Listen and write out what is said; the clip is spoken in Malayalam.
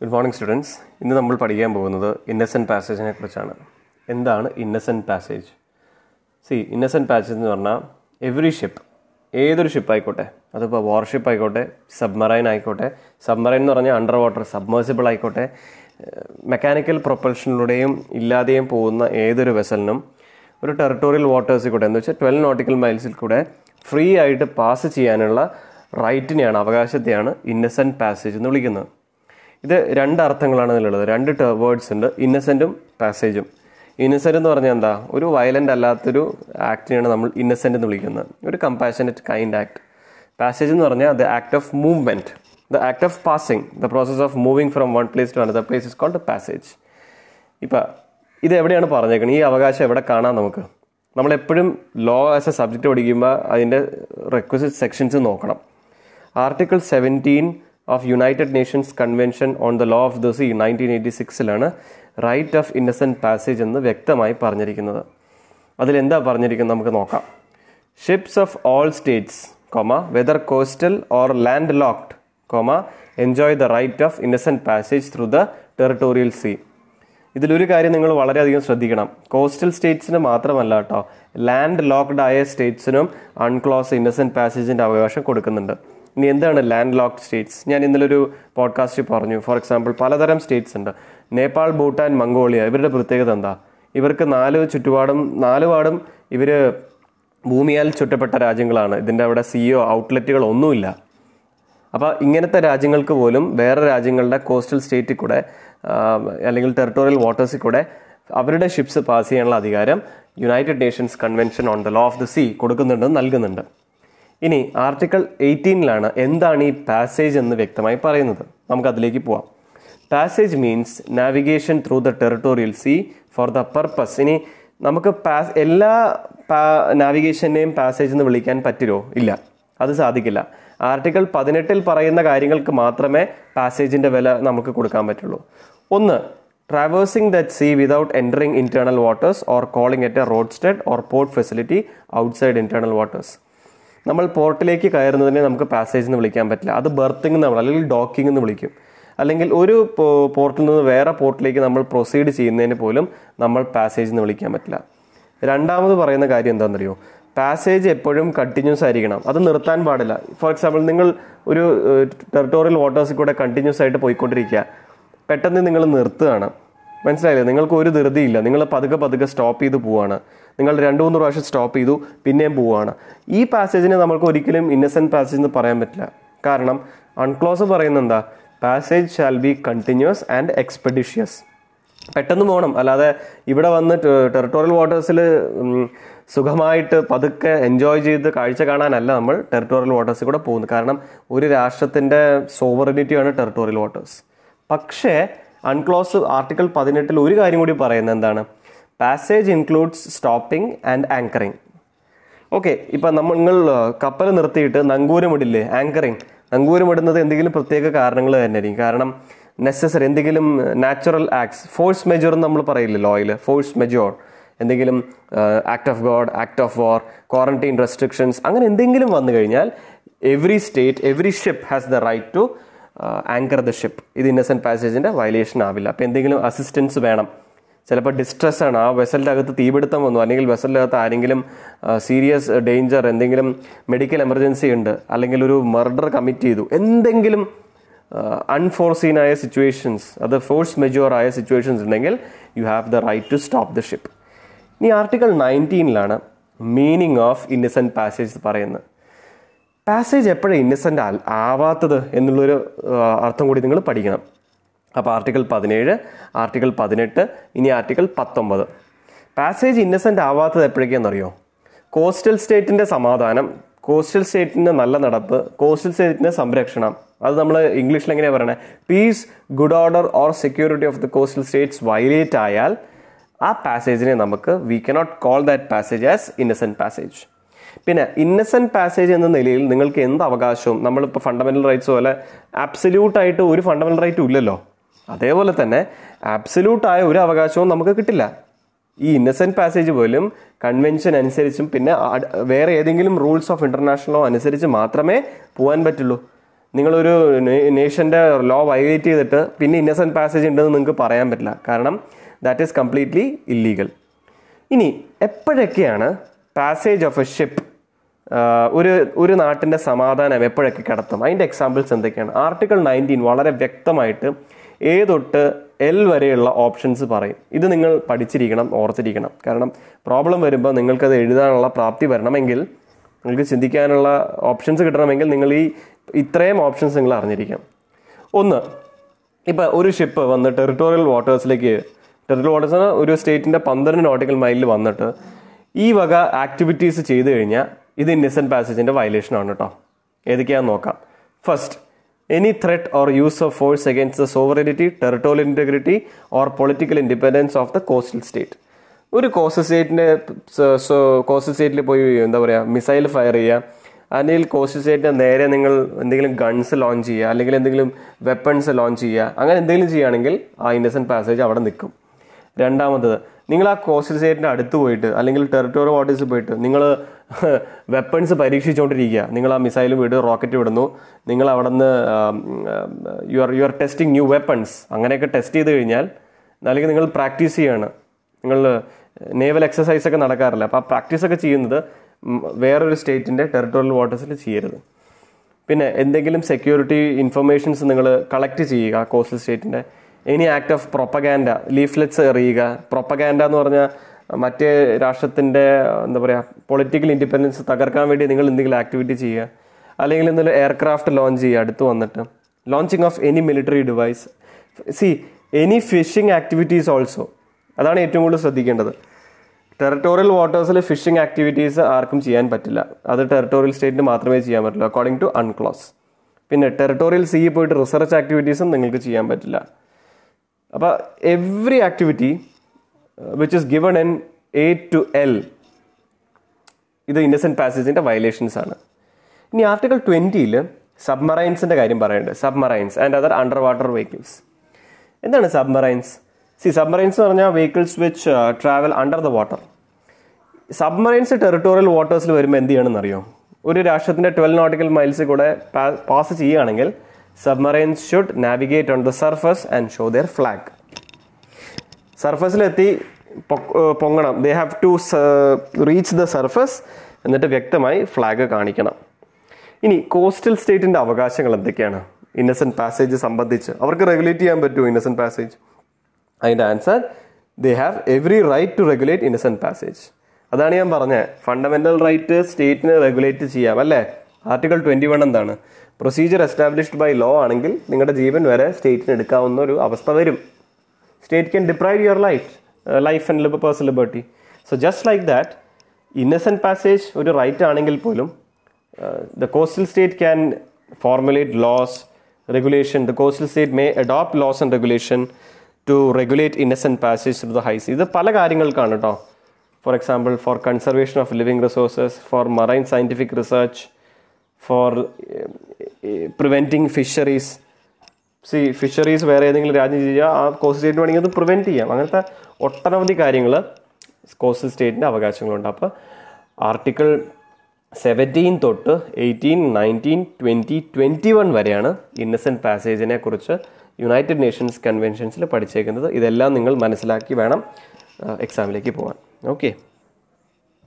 ഗുഡ് മോർണിംഗ് സ്റ്റുഡൻസ് ഇന്ന് നമ്മൾ പഠിക്കാൻ പോകുന്നത് ഇന്നസെന്റ് പാസേജിനെ കുറിച്ചാണ്. എന്താണ് innocent passage see innocent passage എന്ന് പറഞ്ഞാൽ എവറി ഷിപ്പ് ഏതൊരു ഷിപ്പ് ആയിക്കോട്ടെ അതിപ്പോൾ വാർഷിപ്പ് ആയിക്കോട്ടെ സബ്മറൈൻ ആയിക്കോട്ടെ സബ്മറൈൻ എന്ന് പറഞ്ഞാൽ അണ്ടർ വാട്ടർ സബ്മേഴ്സിബിൾ ആയിക്കോട്ടെ മെക്കാനിക്കൽ പ്രൊപ്പൽഷനിലൂടെയും ഇല്ലാതെയും പോകുന്ന ഏതൊരു വെസലിനും ഒരു ടെറിട്ടോറിയൽ വാട്ടേഴ്സിൽ കൂടെ എന്ന് വെച്ചാൽ ട്വൽവ് നോട്ടിക്കൽ മൈൽസിൽ കൂടെ ഫ്രീ ആയിട്ട് പാസ് ചെയ്യാനുള്ള റൈറ്റിനെയാണ് അവകാശത്തെയാണ് ഇന്നസെന്റ് പാസേജ് എന്ന് വിളിക്കുന്നത്. ഇത് രണ്ട് അർത്ഥങ്ങളാണ് ഇതിലുള്ളത്. രണ്ട് വേർഡ്സ് ഉണ്ട്. ഇന്നസെന്റും പാസേജും ഇന്നസെന്റ് എന്ന് പറഞ്ഞാൽ എന്താ? ഒരു വയലന്റ് അല്ലാത്തൊരു ആക്ടിനെയാണ് നമ്മൾ ഇന്നസെന്റ് എന്ന് വിളിക്കുന്നത്. ഒരു കമ്പാഷനറ്റ് കൈൻഡ് ആക്ട് പാസേജ് എന്ന് പറഞ്ഞാൽ the act of movement the act of passing the process of moving from one place to another place is called passage ഇപ്പം ഇത് എവിടെയാണ് പറഞ്ഞേക്കുന്നത് ഈ അവകാശം എവിടെ കാണാം നമുക്ക്? നമ്മളെപ്പോഴും ലോ ആസ് എ സബ്ജക്റ്റ് പഠിക്കുമ്പോൾ അതിന്റെ റെക്വസിറ്റ് സെക്ഷൻസ് നോക്കണം. Article seventeen of United Nations convention on the law of the sea nineteen eighty സിക്സിലാണ് right of innocent passage എന്ന് വ്യക്തമായി പറഞ്ഞിരിക്കുന്നത്. അതിലെന്താ പറഞ്ഞിരിക്കുന്നത് നമുക്ക് നോക്കാം. Ships of all states comma whether coastal or landlocked comma enjoy the right of innocent passage through the territorial sea ഇതിലൊരു കാര്യം നിങ്ങൾ വളരെയധികം ശ്രദ്ധിക്കണം. കോസ്റ്റൽ സ്റ്റേറ്റ്സിന് മാത്രമല്ല കേട്ടോ ലാൻഡ് ലോക്ക്ഡ് ആയ സ്റ്റേറ്റ്സിനും അൺക്ലോസ് ഇന്നസെന്റ് പാസേജിന്റെ അവകാശം കൊടുക്കുന്നുണ്ട്. ഇനി എന്താണ് ലാൻഡ് ലോക്ക് സ്റ്റേറ്റ്സ് ഞാൻ ഇന്നലെ ഒരു പോഡ്കാസ്റ്റിൽ പറഞ്ഞു. ഫോർ എക്സാമ്പിൾ പലതരം സ്റ്റേറ്റ്സ് ഉണ്ട്. നേപ്പാൾ ഭൂട്ടാൻ മംഗോളിയ ഇവരുടെ പ്രത്യേകത എന്താ? ഇവർക്ക് നാല് ചുറ്റുപാടും നാല് പാടും ഇവർ ഭൂമിയാൽ ചുറ്റപ്പെട്ട രാജ്യങ്ങളാണ്. ഇതിന്റെ അവിടെ സിഇഒ ഔട്ട്ലെറ്റുകൾ ഒന്നുമില്ല. അപ്പോൾ ഇങ്ങനത്തെ രാജ്യങ്ങൾക്ക് പോലും വേറെ രാജ്യങ്ങളുടെ കോസ്റ്റൽ സ്റ്റേറ്റിൽ കൂടെ അല്ലെങ്കിൽ ടെറിട്ടോറിയൽ വാട്ടേഴ്സിൽ കൂടെ അവരുടെ ഷിപ്സ് പാസ് ചെയ്യാനുള്ള അധികാരം United Nations convention on the law of the sea കൊടുക്കുന്നുണ്ട് നൽകുന്നുണ്ട്. ഇനി ആർട്ടിക്കിൾ എയ്റ്റീനിലാണ് എന്താണ് ഈ പാസേജ് എന്ന് വ്യക്തമായി പറയുന്നത്. നമുക്ക് അതിലേക്ക് പോവാം. Passage means navigation through the territorial sea for the purpose ഇനി നമുക്ക് പാസ് എല്ലാ നാവിഗേഷനെയും പാസേജ് എന്ന് വിളിക്കാൻ പറ്റുമോ? ഇല്ല. അത് സാധിക്കില്ല. ആർട്ടിക്കിൾ പതിനെട്ടിൽ പറയുന്ന കാര്യങ്ങൾക്ക് മാത്രമേ പാസേജിന്റെ വില നമുക്ക് കൊടുക്കാൻ പറ്റുള്ളൂ. ഒന്ന് traversing that sea without entering internal waters or calling at a roadstead or port facility outside internal waters നമ്മൾ പോർട്ടിലേക്ക് കയറുന്നതിനെ നമുക്ക് പാസേജ് എന്ന് വിളിക്കാൻ പറ്റില്ല. അത് ബർത്തിങ് എന്ന് അല്ലെങ്കിൽ ഡോക്കിംഗ് എന്ന് വിളിക്കും. അല്ലെങ്കിൽ ഒരു പോർട്ടിൽ നിന്ന് വേറെ പോർട്ടിലേക്ക് നമ്മൾ പ്രൊസീഡ് ചെയ്യുന്നതിന് പോലും നമ്മൾ പാസേജ് എന്ന് വിളിക്കാൻ പറ്റില്ല. രണ്ടാമത് പറയുന്ന കാര്യം എന്താണെന്നറിയോ പാസേജ് എപ്പോഴും കണ്ടിന്യൂസ് ആയിരിക്കണം. അത് നിർത്താൻ പാടില്ല. ഫോർ എക്സാമ്പിൾ നിങ്ങൾ ഒരു ടെറിട്ടോറിയൽ വാട്ടേഴ്സിൽ കൂടെ കണ്ടിന്യൂസ് ആയിട്ട് പോയിക്കൊണ്ടിരിക്കുക. പെട്ടെന്ന് നിങ്ങൾ നിർത്തുകയാണ്. മനസ്സിലായില്ലേ? നിങ്ങൾക്ക് ഒരു ധൃതിയില്ല. നിങ്ങൾ പതുക്കെ പതുക്കെ സ്റ്റോപ്പ് ചെയ്ത് പോവാണ്. നിങ്ങൾ രണ്ട് മൂന്ന് പ്രാവശ്യം സ്റ്റോപ്പ് ചെയ്തു പിന്നെയും പോവാണ്. ഈ പാസേജിനെ നമുക്ക് ഒരിക്കലും ഇന്നസെന്റ് പാസേജ് എന്ന് പറയാൻ പറ്റില്ല. കാരണം അൺക്ലോസ് പറയുന്നത് എന്താ? Passage shall be continuous and expeditious പെട്ടെന്ന് പോകണം. അല്ലാതെ ഇവിടെ വന്ന് ടെറിട്ടോറിയൽ വാട്ടേഴ്സിൽ സുഖമായിട്ട് പതുക്കെ എൻജോയ് ചെയ്ത് കാഴ്ച കാണാനല്ല നമ്മൾ ടെറിട്ടോറിയൽ വാട്ടേഴ്സിൽ കൂടെ പോകുന്നത്. കാരണം ഒരു രാഷ്ട്രത്തിന്റെ സോവറിനിറ്റിയാണ് ടെറിട്ടോറിയൽ വാട്ടേഴ്സ് പക്ഷേ അൺക്ലോസ് ആർട്ടിക്കിൾ പതിനെട്ടിൽ ഒരു കാര്യം കൂടി പറയുന്നത് എന്താണ്? Passage includes stopping and anchoring okay ഇപ്പം നമ്മൾ നിങ്ങൾ കപ്പൽ നിർത്തിയിട്ട് നങ്കൂരമിടില്ലേ ആങ്കറിങ് നങ്കൂരമിടുന്നത് എന്തെങ്കിലും പ്രത്യേക കാരണങ്ങൾ തന്നെ ആയിരിക്കും കാരണം നെസസറി എന്തെങ്കിലും നാച്ചുറൽ ആക്ട്സ് ഫോഴ്സ് മെജോർ എന്ന് നമ്മൾ പറയില്ലേ ലോയിൽ ഫോഴ്സ് മെജോർ എന്തെങ്കിലും act of God act of war quarantine restrictions അങ്ങനെ എന്തെങ്കിലും വന്നു കഴിഞ്ഞാൽ every state every ship has the right to anchor the ship ഇത് ഇന്നസെന്റ് പാസേജിന്റെ വയലേഷൻ ആവില്ല. അപ്പോൾ എന്തെങ്കിലും അസിസ്റ്റൻസ് വേണം. ചിലപ്പോൾ ഡിസ്ട്രെസ് ആണ്. ആ വെസലിന്റെ അകത്ത് തീപിടുത്തം വന്നു. അല്ലെങ്കിൽ വെസലിന്റെ അകത്ത് ആരെങ്കിലും സീരിയസ് ഡേഞ്ചർ എന്തെങ്കിലും മെഡിക്കൽ എമർജൻസി ഉണ്ട്. അല്ലെങ്കിൽ ഒരു മർഡർ കമ്മിറ്റ് ചെയ്തു. എന്തെങ്കിലും അൺഫോർസീൻ ആയ സിറ്റുവേഷൻസ് അത് ഫോഴ്സ് മെജോർ ആയ സിറ്റുവേഷൻസ് ഉണ്ടെങ്കിൽ you have the right to stop the ship ഇനി ആർട്ടിക്കിൾ നയന്റീനിലാണ് മീനിങ് ഓഫ് ഇന്നസെന്റ് പാസേജ് പറയുന്നത്. പാസേജ് എപ്പോഴും ഇന്നസെന്റ് ആവാത്തത് എന്നുള്ളൊരു അർത്ഥം കൂടി നിങ്ങൾ പഠിക്കണം. അപ്പോൾ ആർട്ടിക്കിൾ പതിനേഴ് ആർട്ടിക്കിൾ പതിനെട്ട് ഇനി ആർട്ടിക്കിൾ പത്തൊമ്പത്. പാസേജ് ഇന്നസെന്റ് ആവാത്തത് എപ്പോഴേക്കാണെന്നറിയോ കോസ്റ്റൽ സ്റ്റേറ്റിന്റെ സമാധാനം കോസ്റ്റൽ സ്റ്റേറ്റിന്റെ നല്ല നടപ്പ് കോസ്റ്റൽ സ്റ്റേറ്റിന്റെ സംരക്ഷണം. അത് നമ്മൾ ഇംഗ്ലീഷിൽ എങ്ങനെയാണ് പറയണേ? Peace good order or security of the coastal states violate ആയാൽ ആ പാസേജിനെ നമുക്ക് we cannot call that passage as innocent passage പിന്നെ ഇന്നസെന്റ് പാസേജ് എന്ന നിലയിൽ നിങ്ങൾക്ക് എന്ത് അവകാശവും? നമ്മളിപ്പോൾ ഫണ്ടമെന്റൽ റൈറ്റ്സ് പോലെ ആബ്സല്യൂട്ടായിട്ട് ഒരു ഫണ്ടമെന്റൽ റൈറ്റും ഇല്ലല്ലോ. അതേപോലെ തന്നെ ആബ്സല്യൂട്ടായ ഒരു അവകാശവും നമുക്ക് കിട്ടില്ല. ഈ ഇന്നസെന്റ് പാസേജ് പോലും കൺവെൻഷൻ അനുസരിച്ചും പിന്നെ വേറെ ഏതെങ്കിലും റൂൾസ് ഓഫ് ഇന്റർനാഷണൽ ലോ അനുസരിച്ച് മാത്രമേ പോകാൻ പറ്റുള്ളൂ. നിങ്ങളൊരു നേഷന്റെ ലോ വയലേറ്റ് ചെയ്തിട്ട് പിന്നെ ഇന്നസെന്റ് പാസേജ് ഉണ്ടെന്ന് നിങ്ങൾക്ക് പറയാൻ പറ്റില്ല. കാരണം ദാറ്റ് ഈസ് കംപ്ലീറ്റ്ലി ഇല്ലീഗൽ ഇനി എപ്പോഴൊക്കെയാണ് പാസേജ് ഓഫ് എ ഷിപ്പ് ഒരു ഒരു നാട്ടിന്റെ സമാധാനം എപ്പോഴൊക്കെ കടത്തും? അതിന്റെ എക്സാമ്പിൾസ് എന്തൊക്കെയാണ്? ആർട്ടിക്കിൾ നയന്റീൻ വളരെ വ്യക്തമായിട്ട് എ തൊട്ട് എൽ വരെയുള്ള ഓപ്ഷൻസ് പറയും. ഇത് നിങ്ങൾ പഠിച്ചിരിക്കണം ഓർത്തിരിക്കണം. കാരണം പ്രോബ്ലം വരുമ്പോൾ നിങ്ങൾക്കത് എഴുതാനുള്ള പ്രാപ്തി വരണമെങ്കിൽ നിങ്ങൾക്ക് ചിന്തിക്കാനുള്ള ഓപ്ഷൻസ് കിട്ടണമെങ്കിൽ നിങ്ങൾ ഈ ഇത്രയും ഓപ്ഷൻസ് നിങ്ങൾ അറിഞ്ഞിരിക്കണം. ഒന്ന് ഇപ്പം ഒരു ഷിപ്പ് വന്ന് ടെറിട്ടോറിയൽ വാട്ടേഴ്സിലേക്ക് ടെറിട്ടോറിയൽ വാട്ടേഴ്സ് ഒരു സ്റ്റേറ്റിന്റെ പന്ത്രണ്ട് നോട്ടിക്കൽ മൈലിൽ വന്നിട്ട് ഈ വക ആക്ടിവിറ്റീസ് ചെയ്തു കഴിഞ്ഞാൽ ഇത് ഇന്നസെന്റ് പാസേജിന്റെ വയലേഷൻ ആണ് കേട്ടോ ഏതൊക്കെയാണെന്ന് നോക്കാം. First any threat or use of force against the sovereignty territorial integrity or political independence of the coastal state ഒരു കോസ്റ്റൽ സ്റ്റേറ്റിന്റെ കോസ്റ്റൽ സ്റ്റേറ്റിൽ പോയി എന്താ പറയുക മിസൈൽ ഫയർ ചെയ്യുക അല്ലെങ്കിൽ കോസ്റ്റൽ സ്റ്റേറ്റിന്റെ നേരെ നിങ്ങൾ എന്തെങ്കിലും ഗൺസ് ലോഞ്ച് ചെയ്യുക അല്ലെങ്കിൽ എന്തെങ്കിലും വെപ്പൺസ് ലോഞ്ച് ചെയ്യുക അങ്ങനെ എന്തെങ്കിലും ചെയ്യുകയാണെങ്കിൽ ആ ഇന്നസെന്റ് പാസേജ് അവിടെ നിൽക്കും. രണ്ടാമത്തത് നിങ്ങൾ ആ കോസ്റ്റൽ സ്റ്റേറ്റിന്റെ അടുത്ത് പോയിട്ട് അല്ലെങ്കിൽ ടെറിട്ടോറിയൽ വാട്ടേഴ്സിൽ പോയിട്ട് നിങ്ങൾ വെപ്പൺസ് പരീക്ഷിച്ചുകൊണ്ടിരിക്കുക. നിങ്ങൾ ആ മിസൈലും വിട് റോക്കറ്റ് വിടുന്നു. നിങ്ങൾ അവിടെ നിന്ന് you are you are testing new weapons അങ്ങനെയൊക്കെ ടെസ്റ്റ് ചെയ്ത് കഴിഞ്ഞാൽ അല്ലെങ്കിൽ നിങ്ങൾ പ്രാക്ടീസ് ചെയ്യാണ്. നിങ്ങൾ നേവൽ എക്സസൈസ് ഒക്കെ നടക്കാറില്ല. അപ്പോൾ ആ പ്രാക്ടീസ് ഒക്കെ ചെയ്യുന്നത് വേറൊരു സ്റ്റേറ്റിന്റെ ടെറിട്ടോറിയൽ വാട്ടേഴ്സിൽ ചെയ്യരുത്. പിന്നെ എന്തെങ്കിലും സെക്യൂരിറ്റി ഇൻഫർമേഷൻസ് നിങ്ങൾ കളക്ട് ചെയ്യുക കോസ്റ്റൽ സ്റ്റേറ്റിന്റെ any act of propaganda leaflets എറിയുക. Propaganda എന്ന് പറഞ്ഞാൽ മറ്റേ രാഷ്ട്രത്തിന്റെ എന്താ പറയുക പൊളിറ്റിക്കൽ ഇൻഡിപെൻഡൻസ് തകർക്കാൻ വേണ്ടി നിങ്ങൾ എന്തെങ്കിലും ആക്ടിവിറ്റി ചെയ്യുക. അല്ലെങ്കിൽ എന്തെങ്കിലും എയർക്രാഫ്റ്റ് ലോഞ്ച് ചെയ്യുക അടുത്ത് വന്നിട്ട്. Launching of any military device see any fishing activities also അതാണ് ഏറ്റവും കൂടുതൽ ശ്രദ്ധിക്കേണ്ടത്. ടെറിട്ടോറിയൽ വാട്ടേഴ്സിൽ ഫിഷിംഗ് ആക്ടിവിറ്റീസ് ആർക്കും ചെയ്യാൻ പറ്റില്ല. അത് ടെറിട്ടോറിയൽ സ്റ്റേറ്റിന് മാത്രമേ ചെയ്യാൻ പറ്റുള്ളൂ അക്കോർഡിംഗ് ടു അൺക്ലോസ് പിന്നെ ടെറിട്ടോറിയൽ സീ പോയിട്ട് റിസർച്ച് ആക്ടിവിറ്റീസും നിങ്ങൾക്ക് ചെയ്യാൻ പറ്റില്ല. അപ്പോൾ every activity which is given in A to L ഇത് ഇന്നസെന്റ് പാസേജിന്റെ വയലേഷൻസ് ആണ്. ഇനി ആർട്ടിക്കിൾ ട്വന്റിയിൽ സബ്മറൈൻസിന്റെ കാര്യം പറയുന്നുണ്ട് submarines and other underwater vehicles എന്താണ് സബ്മറൈൻസ് സി സബ്മറൈൻസ് എന്ന് പറഞ്ഞാൽ vehicles which travel under the water submarines territorial വാട്ടേഴ്സിൽ വരുമ്പോൾ എന്ത് ചെയ്യണമെന്ന് അറിയോ ഒരു രാഷ്ട്രത്തിന്റെ ട്വൽവ് നോട്ടിക്കൽ മൈൽസിൽ കൂടെ പാസ് ചെയ്യുകയാണെങ്കിൽ submarines should navigate on the surface and show their flag സർഫസിലെത്തി പൊങ്ങണം. They have to reach the surface എന്നിട്ട് വ്യക്തമായി ഫ്ലാഗ് കാണിക്കണം. ഇനി കോസ്റ്റൽ സ്റ്റേറ്റിന്റെ അവകാശങ്ങൾ എന്തൊക്കെയാണ്? ഇന്നസെന്റ് പാസേജ് സംബന്ധിച്ച്. അവർക്ക് റെഗുലേറ്റ് ചെയ്യാൻ പറ്റുമോ ഇന്നസെന്റ് പാസേജ് അതിന്റെ answer they have every right to regulate innocent passage അതാണ് ഞാൻ പറഞ്ഞത്. ഫണ്ടമെന്റൽ റൈറ്റ് സ്റ്റേറ്റിന് റെഗുലേറ്റ് ചെയ്യാം അല്ലേ? ആർട്ടിക്കിൾ ട്വന്റി വൺ എന്താണ്? പ്രൊസീജിയർ എസ്റ്റാബ്ലിഷ്ഡ് ബൈ ലോ ആണെങ്കിൽ നിങ്ങളുടെ ജീവൻ വരെ സ്റ്റേറ്റിന് എടുക്കാവുന്ന ഒരു അവസ്ഥ വരും. State can deprive your life life and personal liberty so just like that innocent passage ഒരു റൈറ്റ് ആണെങ്കിൽ പോലും the coastal state can formulate laws regulation the coastal state may adopt laws and regulation to regulate innocent passage through the highs ഇത് പല കാര്യങ്ങൾക്കാണ് കേട്ടോ for example for conservation of living resources for marine scientific research for preventing fisheries see fisheries വേറെ ഏതെങ്കിലും രാജ്യം ചെയ്യുക ആ കോസ്റ്റൽ സ്റ്റേറ്റ് വേണമെങ്കിൽ അത് പ്രിവെന്റ് ചെയ്യാം. അങ്ങനത്തെ ഒട്ടനവധി കാര്യങ്ങൾ കോസ്റ്റൽ സ്റ്റേറ്റിന്റെ അവകാശങ്ങളുണ്ട്. അപ്പോൾ ആർട്ടിക്കിൾ സെവന്റീൻ തൊട്ട് eighteen nineteen twenty twenty one വരെയാണ് ഇന്നസെന്റ് പാസേജിനെ കുറിച്ച് യുണൈറ്റഡ് നേഷൻസ് കൺവെൻഷൻസിൽ പഠിച്ചേക്കുന്നത്. ഇതെല്ലാം നിങ്ങൾ മനസ്സിലാക്കി വേണം എക്സാമിലേക്ക് പോകാൻ ഓക്കെ